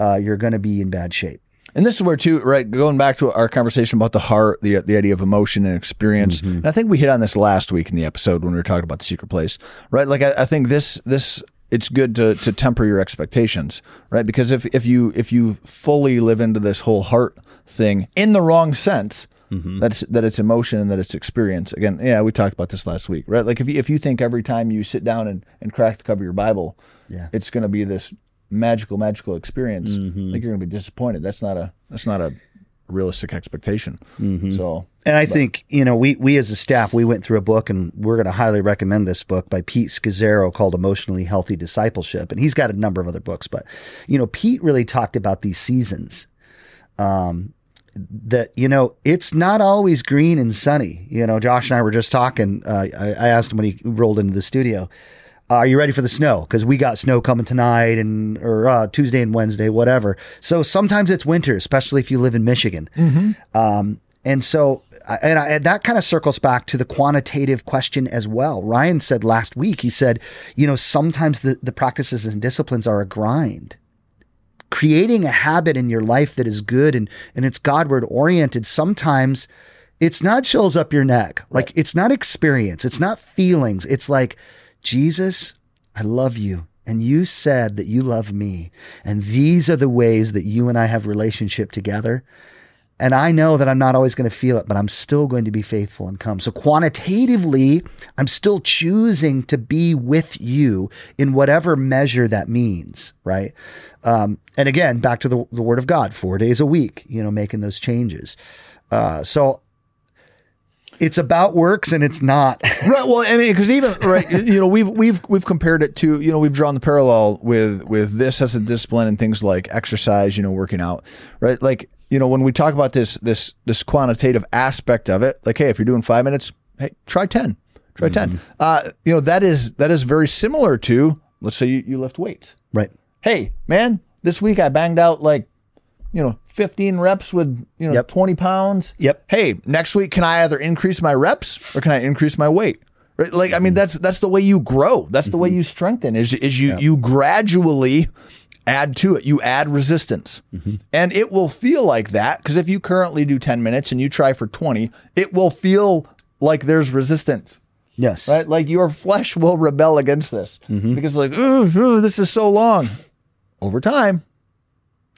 uh, you're going to be in bad shape. And this is where too, right? Going back to our conversation about the heart, the the idea of emotion and experience. And I think we hit on this last week in the episode when we were talking about the secret place, right? Like I, I think this this it's good to to temper your expectations, right? Because if if you if you fully live into this whole heart thing in the wrong sense, mm-hmm. that's that it's emotion and that it's experience. Again, yeah, we talked about this last week, right? Like if you if you think every time you sit down and, and crack the cover of your Bible, Yeah. it's going to be this magical magical experience. Mm-hmm. I think you're going to be disappointed. That's not a that's not a realistic expectation. So And I think, you know, we, we as a staff, we went through a book and we're going to highly recommend this book by Pete Scazzero called Emotionally Healthy Discipleship. And he's got a number of other books, but, you know, Pete really talked about these seasons. Um, that, you know, it's not always green and sunny. You know, Josh and I were just talking. Uh, I, I asked him when he rolled into the studio, uh, are you ready for the snow? Because we got snow coming tonight and or uh, Tuesday and Wednesday, whatever. So sometimes it's winter, especially if you live in Michigan. Um, and so, and, I, and that kind of circles back to the quantitative question as well. Ryan said last week, he said, you know, sometimes the, the practices and disciplines are a grind. Creating a habit in your life that is good and, and it's Godward oriented, sometimes it's not chills up your neck. Like it's not experience. It's not feelings. It's like, Jesus, I love you. And you said that you love me. And these are the ways that you and I have relationship together. And I know that I'm not always going to feel it, but I'm still going to be faithful and come. So quantitatively, I'm still choosing to be with you in whatever measure that means, right? Um, and again, back to the, the word of God, four days a week, you know, making those changes. Uh, so it's about works and it's not. right. Well, I mean, because even right, you know, we've we've we've compared it to you know we've drawn the parallel with with this as a discipline and things like exercise, you know, working out, right? Like you know when we talk about this this this quantitative aspect of it, like hey, if you're doing five minutes, hey, try ten, try ten. Uh, you know that is that is very similar to let's say you, you lift weights. right. Hey, man, this week I banged out like you know 15 reps with you know Yep. 20 pounds. Yep. Hey, next week can I either increase my reps or can I increase my weight? Right? Like I mean that's that's the way you grow. That's the way mm-hmm. you strengthen is is you you gradually add to it. You add resistance. Mm-hmm. And it will feel like that because if you currently do 10 minutes and you try for 20, it will feel like there's resistance Yes. right? Like your flesh will rebel against this mm-hmm. because like, ooh, ooh, this is so long. Over time,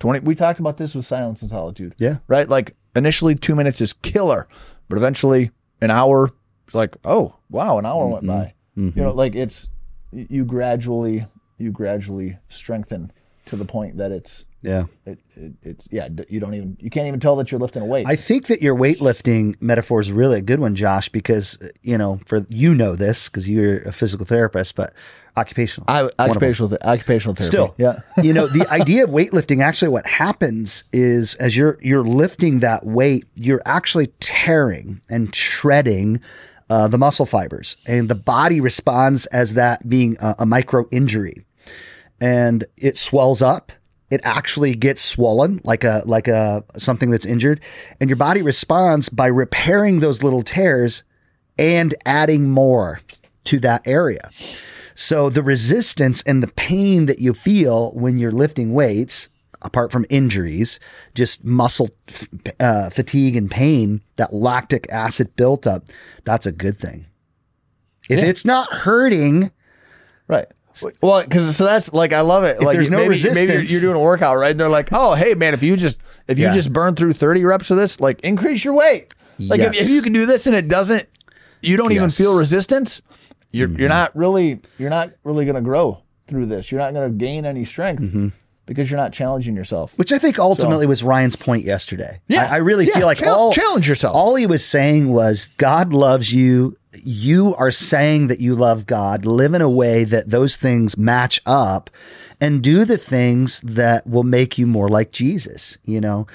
twenty. We talked about this with silence and solitude. Yeah. right. Like initially, two minutes is killer, but eventually, an hour. Like, oh wow, an hour went by. Mm-hmm. Mm-hmm. You know, like it's you gradually you gradually strengthen to the point that it's Yeah. it, it, it's yeah you don't even you can't even tell that you're lifting a weight. I think that your weightlifting metaphor is really a good one, Josh, because you know, for you know this because you're a physical therapist, but occupational. I, One of them. occupational th- occupational therapy. Still, yeah. you know, the idea of weightlifting actually what happens is as you're you're lifting that weight, you're actually tearing and shredding uh, the muscle fibers, and the body responds as that being a, a micro injury, and it swells up. It actually gets swollen like a like a something that's injured, and your body responds by repairing those little tears and adding more to that area. So the resistance and the pain that you feel when you're lifting weights, apart from injuries, just muscle uh, fatigue and pain, that lactic acid built up, that's a good thing. If Yeah. it's not hurting, Right. Well, because so that's like I love it. like there's no maybe, maybe you're, resistance- you're doing a workout, right? And they're like, "Oh, hey man, if you just if you Yeah. just burn through 30 reps of this, like increase your weight. Like if, Yes. if you can do this and it doesn't, you don't even Yes. Mm-hmm. feel resistance. You're you're not really you're not really going to grow through this. You're not going to gain any strength Mm-hmm. Because you're not challenging yourself. which I think ultimately was Ryan's point yesterday. Yeah. I, I really Yeah. feel like Chal- all challenge yourself. All he was saying was God loves you. You are saying that you love God. Live in a way that those things match up, and do the things that will make you more like Jesus. You know.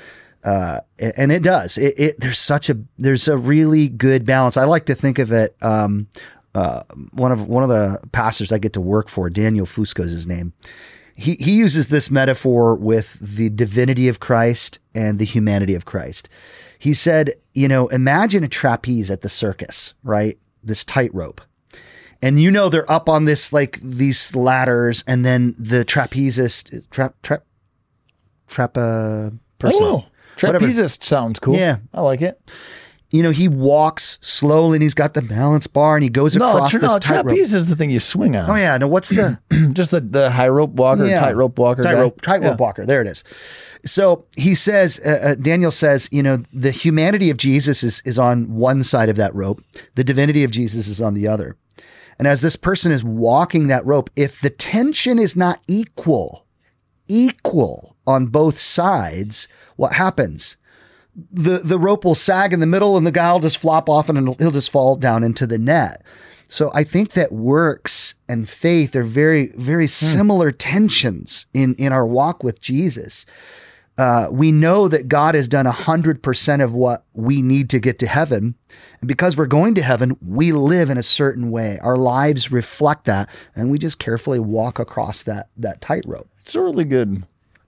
Uh, and it does. It, it there's such a there's a really good balance. I like to think of it. Um, uh, one of one of the pastors I get to work for, Daniel Fusco is his name he he uses this metaphor with the divinity of Christ and the humanity of Christ. He said, you know, imagine a trapeze at the circus, right? This tightrope. And you know they're up on this like these ladders and then the trapezist trap trap trap uh person. don't know. Whatever. Trapezist sounds cool. Yeah. I like it. You know, he walks slowly and he's got the balance bar and he goes No, across tra- this no tightrope. trapeze is the thing you swing on. Oh yeah, no, what's the Just the, the high rope walker, Yeah. tightrope walker. tightrope tightrope Yeah. walker. There it is. So he says, uh, uh, Daniel says, you know, the humanity of Jesus is is on one side of that rope, the divinity of Jesus is on the other. And as this person is walking that rope, if the tension is not equal, equal on both sides, what happens? The the rope will sag in the middle, and the guy will just flop off, and he'll just fall down into the net. So I think that works and faith are very, very similar tensions in, in our walk with Jesus. Uh, we know that God has done 100% of what we need to get to heaven. And because we're going to heaven, we live in a certain way. Our lives reflect that. And we just carefully walk across that, that tightrope. It's a really good.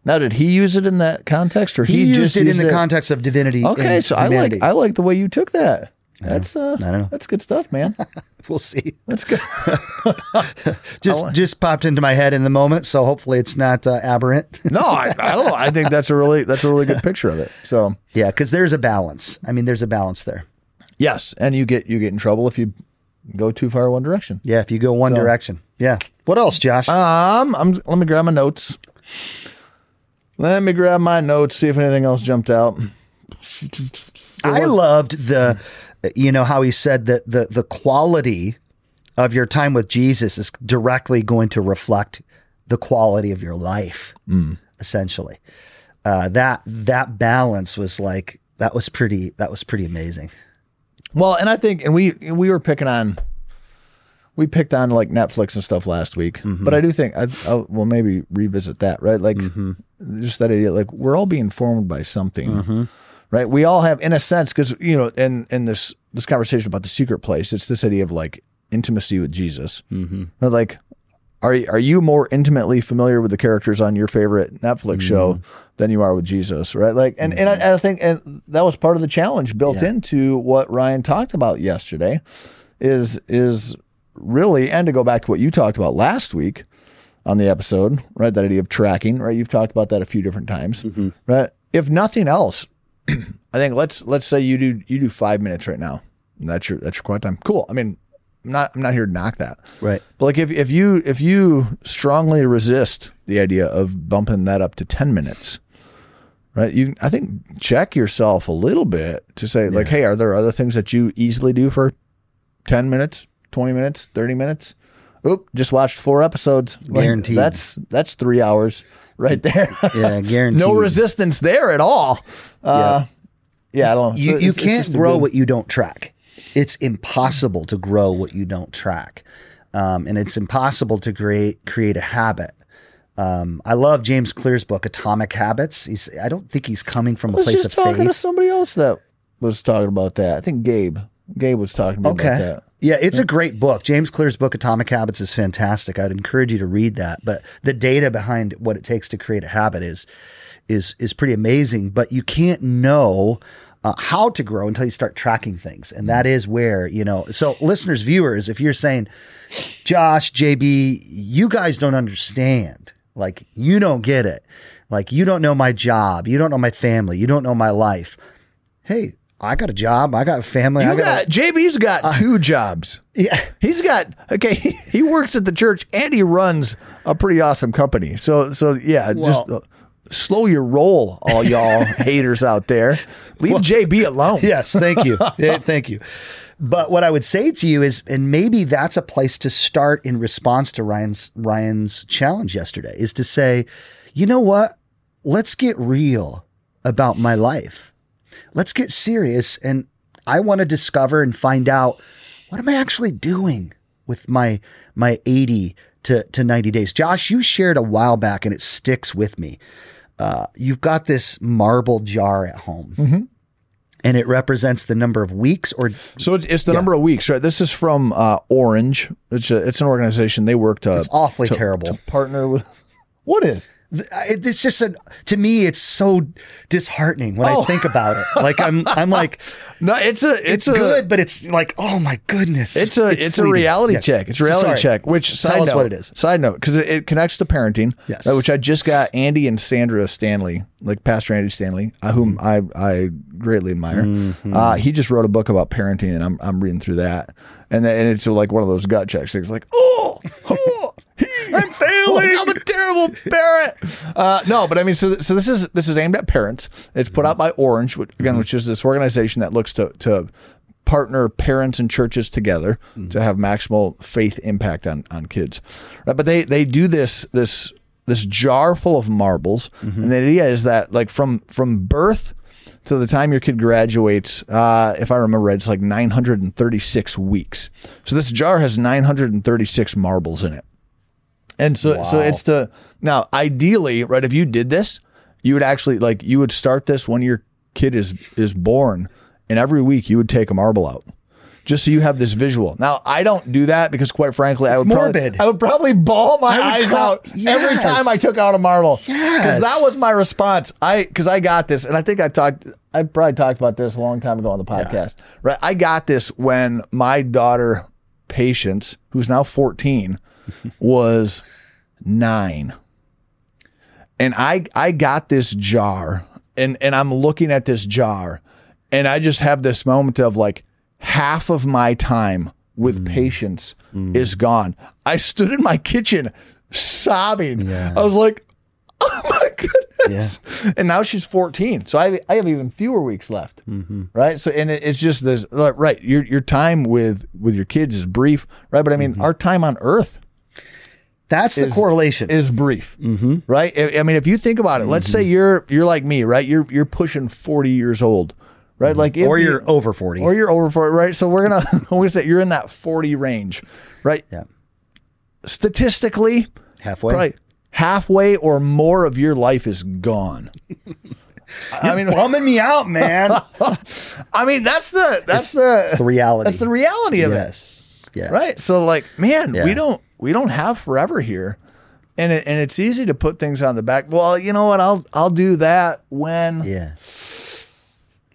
Now, did he use it in that context, or He, he, used just it used in the context of divinity. Okay, so I like I like the way you took that. That's uh, I don't know. that's good stuff, man. we'll see. That's good. Just, just popped into my head in the moment. So hopefully it's not uh, aberrant. no, I, I don't. I think that's a really that's a really good picture of it. So yeah. Cause there's a balance. I mean, there's a balance there. yes, and you get you get in trouble if you go too far one direction. Yeah, if you go one direction. Yeah. What else, Josh? Um, I'm let me grab my notes. Let me grab my notes. See if anything else jumped out. I loved the, you know, how he said that the the quality of your time with Jesus is directly going to reflect the quality of your life, essentially. Uh, that that balance was like that was pretty that was pretty amazing. Well, and I think, and we we were picking on, we picked on like Netflix and stuff last week, mm-hmm. but I do think I I'll, we'll maybe revisit that, right? Like mm-hmm. just that idea, like we're all being formed by something, mm-hmm. right? We all have, in a sense, because you know, in in this this conversation about the secret place, it's this idea of like intimacy with Jesus, mm-hmm. like. Are, are you more intimately familiar with the characters on your favorite Netflix show than you are with Jesus, right? Like, and, and, I, and I think and that was part of the challenge built into what Ryan talked about yesterday is, is really, and to go back to what you talked about last week on the episode, right? That idea of tracking, right? You've talked about that a few different times, mm-hmm. right? If nothing else, I think let's, let's say you do, you do five minutes right now. And that's your, that's your quiet time. Cool. I mean, I'm not, I'm not here to knock that. Right. But like if, if you if you strongly resist the idea of bumping that up to ten minutes, right? You I think check yourself a little bit to say like, hey, are there other things that you easily do for ten minutes, twenty minutes, thirty minutes? Oop, just watched four episodes. Like, Guaranteed. that's that's three hours right there. Yeah, guaranteed. no resistance there at all. Uh, yeah. I don't know. You, So you it's- can't grow good- what you don't track. It's impossible to grow what you don't track, um, and it's impossible to create create a habit. Um, I love James Clear's book, Atomic Habits. He's I don't think he's coming from a I was place just of talking faith. to somebody else that was talking about that. I think Gabe. Gabe was talking to me about Okay. that. Yeah, it's a great book. James Clear's book, Atomic Habits, is fantastic. I'd encourage you to read that. But the data behind what it takes to create a habit is is is pretty amazing. But you can't know uh, how to grow until you start tracking things, and that is where you know. So, listeners, viewers, if you're saying, Josh, JB, you guys don't understand. Like you don't get it. Like you don't know my job. You don't know my family. You don't know my life. Hey, I got a job. I got a family. I You got, JB's got two jobs. yeah. He's got okay. He, he works at the church and he runs a pretty awesome company. So so yeah, just uh, slow your roll, all y'all haters out there. Leave JB alone. Yes, thank you. Yeah, thank you. But what I would say to you is, and maybe that's a place to start in response to Ryan's Ryan's challenge yesterday, is to say, you know what? Let's get real about my life. Let's get serious, and I want to discover and find out what am I actually doing with my my eighty to to ninety days. Josh, you shared a while back, and it sticks with me. Uh, you've got this marble jar at home and it represents the number of weeks or So it's, the number of weeks, right? This is from uh, Orange. It's a, it's an organization they work to it's awfully to- terrible. to partner with. What is? It's just a, to me it's so disheartening when Oh. I think about it. Like I'm I'm like No, it's a it's, it's, a good, but it's like oh my goodness. It's a it's, a reality Yeah. check. It's a reality Sorry. check. Which side Tell note, what it is. Side note, because it, it connects to parenting. Yes. uh, which I just got Andy and Sandra Stanley, like Pastor Andy Stanley, uh, whom Mm-hmm. I I greatly admire. Uh, he just wrote a book about parenting, and I'm I'm reading through that, and then, and it's like one of those gut checks things, like oh. oh failing. I'm a terrible parent. Uh, no, but I mean, so so this is this is aimed at parents. It's put out by Orange, which, again, which is this organization that looks to to partner parents and churches together to have maximal faith impact on on kids. Right? But they they do this this this jar full of marbles, and the idea is that like from from birth to the time your kid graduates, uh, if I remember right, it's like 936 weeks. So this jar has 936 marbles in it. And so, so it's to now ideally, right? If you did this, you would actually like you would start this when your kid is is born, and every week you would take a marble out, just so you have this visual. Now I don't do that because, quite frankly, I would morbid. Probably, I would probably bawl my eyes out every time I took out a marble. because Yes. that was my response. I because I got this, and I think I talked. I probably talked about this a long time ago on the podcast. Right, I got this when my daughter Patience, who's now fourteen, was nine. And I I got this jar and and I'm looking at this jar and I just have this moment of like half of my time with mm. patience mm. is gone. I stood in my kitchen sobbing. I was like, "Oh my goodness." And now she's 14. So I I have even fewer weeks left. Mm-hmm. Right? So and it, it's just this like, right, your your time with with your kids is brief, right? But I mean, mm-hmm. our time on earth That's the is- correlation. is brief, mm-hmm. right? I, I mean, if you think about it, let's say you're you're like me, right? You're you're pushing forty years old, right? Like, or you- you're over 40. or you're over forty, right? So we're gonna we're gonna say you're in that forty range, right? yeah. Statistically, Halfway. halfway or more of your life is gone. I mean, Bumming me out, man. I mean that's the that's the It's the reality. that's the reality of it. yes. Yeah. right so like man Yeah. we don't we don't have forever here and it, and it's easy to put things on the back well you know what i'll i'll do that when Yeah.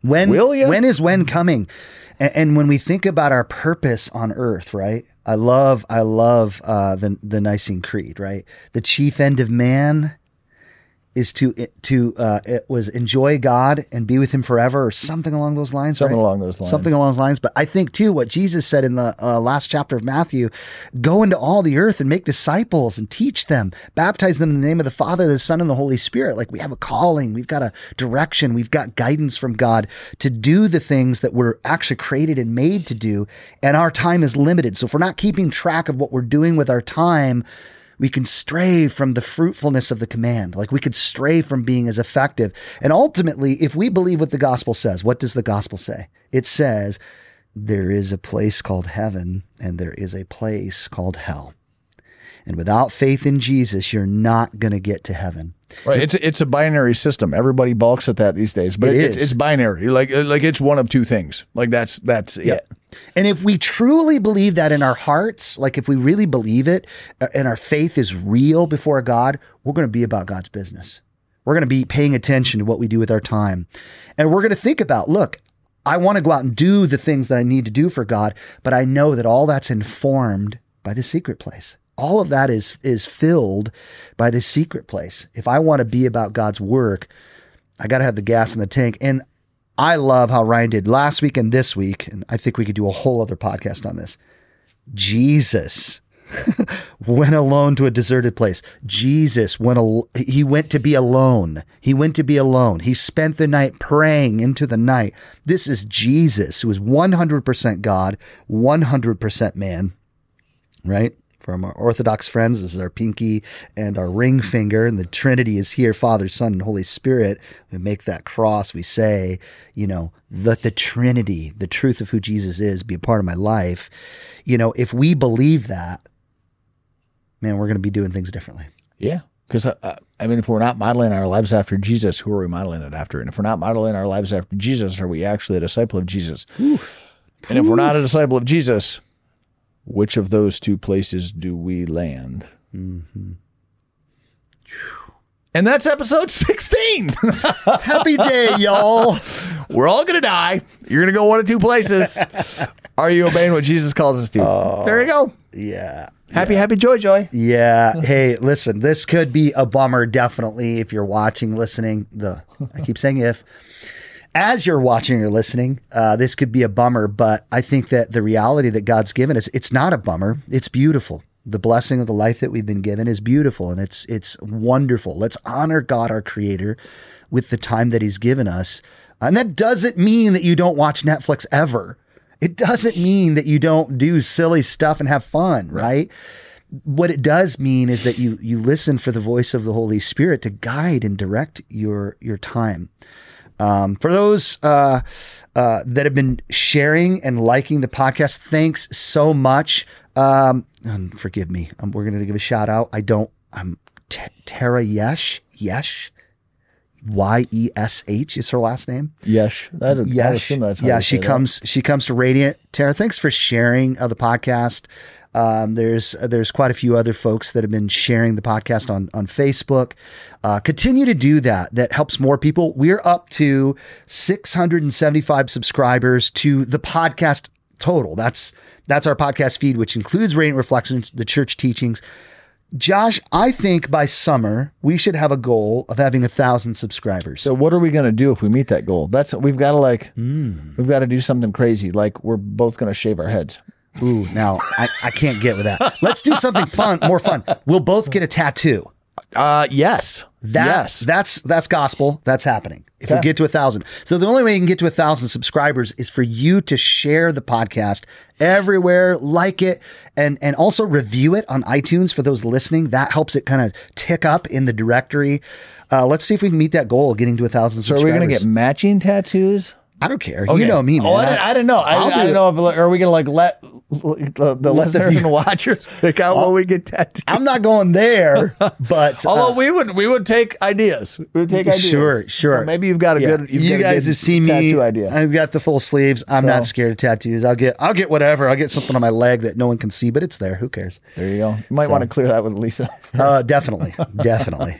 When Will ya? when is when coming? And, and when we think about our purpose on earth, right? I love I love uh, the the Nicene Creed, right? The chief end of man is to to uh, it was enjoy God and be with Him forever, or something along those lines. Something right? along those lines. Something along those lines. But I think too, what Jesus said in the uh, last chapter of Matthew: "Go into all the earth and make disciples and teach them, baptize them in the name of the Father, the Son, and the Holy Spirit." Like we have a calling, we've got a direction, we've got guidance from God to do the things that we're actually created and made to do, and our time is limited. So if we're not keeping track of what we're doing with our time, We can stray from the fruitfulness of the command. Like we could stray from being as effective. And ultimately, if we believe what the gospel says, what does the gospel say? It says there is a place called heaven and there is a place called hell. And without faith in Jesus, you're not going to get to heaven. Right. It's it's a binary system. Everybody balks at that these days, but It it's, it's binary. Like like it's one of two things. Like that's that's it. And if we truly believe that in our hearts, like if we really believe it uh, and our faith is real before God, we're going to be about God's business. We're going to be paying attention to what we do with our time. And we're going to think about, look, I want to go out and do the things that I need to do for God, but I know that all that's informed by the secret place. All of that is is filled by the secret place. If I want to be about God's work, I got to have the gas in the tank. And I love how Ryan did last week and this week. And I think we could do a whole other podcast on this. Jesus went alone to a deserted place. Jesus went, al- he went to be alone. He went to be alone. He spent the night praying into the night. This is Jesus who is 100% God, 100% man, right? From our Orthodox friends, this is our pinky and our ring finger, and the Trinity is here Father, Son, and Holy Spirit. We make that cross. We say, you know, let the Trinity, the truth of who Jesus is, be a part of my life. You know, if we believe that, man, we're going to be doing things differently. Yeah. Because uh, I mean, if we're not modeling our lives after Jesus, who are we modeling it after? And if we're not modeling our lives after Jesus, are we actually a disciple of Jesus? And if we're not a disciple of Jesus, which of those two places do we land? Mm-hmm. And that's episode 16. Happy day, y'all. We're all going to die. You're going to go one of two places. Are you obeying what Jesus calls us to? Oh, there you go. Yeah. Happy, happy, joy, joy. Yeah. Hey, listen, this could be a bummer, definitely, if you're watching, listening. The I keep saying if. As you're watching or listening, uh, this could be a bummer, but I think that the reality that God's given us, it's not a bummer. It's beautiful. The blessing of the life that we've been given is beautiful and it's it's wonderful. Let's honor God, our Creator, with the time that He's given us. And that doesn't mean that you don't watch Netflix ever. It doesn't mean that you don't do silly stuff and have fun, right? What it does mean is that you you listen for the voice of the Holy Spirit to guide and direct your your time. Um, for those uh, uh, that have been sharing and liking the podcast, thanks so much. Um, forgive me. Um, we're going to give a shout out. I don't. I'm T- Tara Yesh. Yesh. Y E S H is her last name. Yes. That, I Yes. assume that's how yeah, she say that. comes she comes to Radiant. Tara, thanks for sharing uh, the podcast. Um, there's there's quite a few other folks that have been sharing the podcast on on Facebook. Uh, continue to do that. That helps more people. We're up to 675 subscribers to the podcast total. That's that's our podcast feed, which includes Radiant Reflections, the church teachings. Josh, I think by summer we should have a goal of having a thousand subscribers. So what are we going to do if we meet that goal? That's we've got to like Hmm. we've got to do something crazy. Like we're both going to shave our heads. Ooh, now I, I can't get with that. Let's do something fun, more fun. We'll both get a tattoo. Uh yes. That, yes. That's that's gospel. That's happening. If we get to a thousand. So the only way you can get to a thousand subscribers is for you to share the podcast everywhere, like it, and and also review it on iTunes for those listening. That helps it kind of tick up in the directory. Uh, let's see if we can meet that goal of getting to a thousand so are we subscribers. going to get matching tattoos? I don't care. Okay. You know me, man. Oh, I, didn't, I didn't know. I, I do didn't know if are we going to like let the, the listeners and watchers pick out what we get tattooed. I'm not going there, but uh, Although we would we would take ideas. We would take ideas. Sure, sure. So maybe you've got a Yeah. good. You've you guys good have seen me. tattoo idea. I've got the full sleeves. I'm So- not scared of tattoos. I'll get I'll get whatever. I'll get something on my leg that no one can see, but it's there. Who cares? there you go. You might want to clear that with Lisa. Uh, definitely, definitely.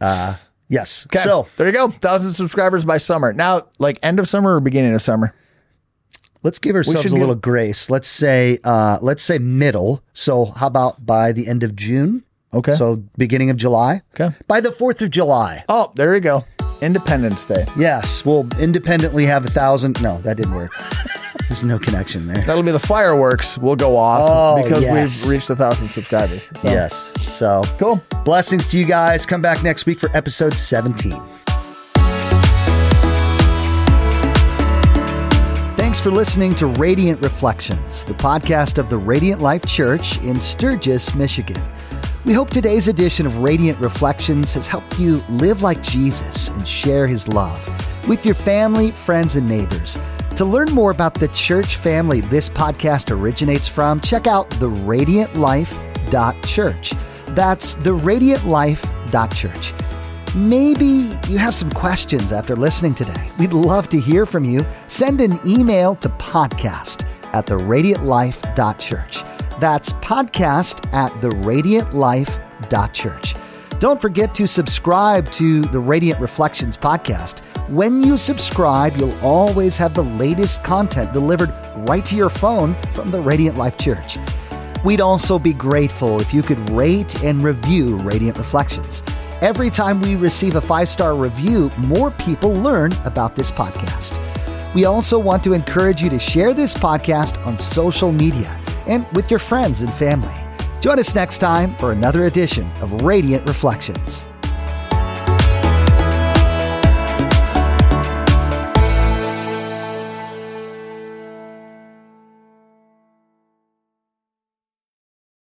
Uh, yes. Okay, So there you go. Thousand subscribers by summer. Now, like end of summer or beginning of summer. let's give ourselves a get- little grace. Let's say uh, let's say middle. So how about by the end of June? Okay. So beginning of July. Okay. By the Fourth of July. Oh, there you go. Independence Day. Yes, we'll independently have a thousand. No, that didn't work. There's no connection there. That'll be the fireworks. will go off Oh, because yes. we've reached a thousand subscribers. So. Yes. So Cool. Blessings to you guys. Come back next week for episode 17. Thanks for listening to Radiant Reflections, the podcast of the Radiant Life Church in Sturgis, Michigan. We hope today's edition of Radiant Reflections has helped you live like Jesus and share his love with your family, friends, and neighbors. To learn more about the church family this podcast originates from, check out theradiantlife.church. That's theradiantlife.church. Maybe you have some questions after listening today. We'd love to hear from you. Send an email to podcast at theradiantlife.church. That's podcast at theradiantlife.church. Don't forget to subscribe to the Radiant Reflections podcast. When you subscribe, you'll always have the latest content delivered right to your phone from the Radiant Life Church. We'd also be grateful if you could rate and review Radiant Reflections. Every time we receive a five star review, more people learn about this podcast. We also want to encourage you to share this podcast on social media and with your friends and family. Join us next time for another edition of Radiant Reflections.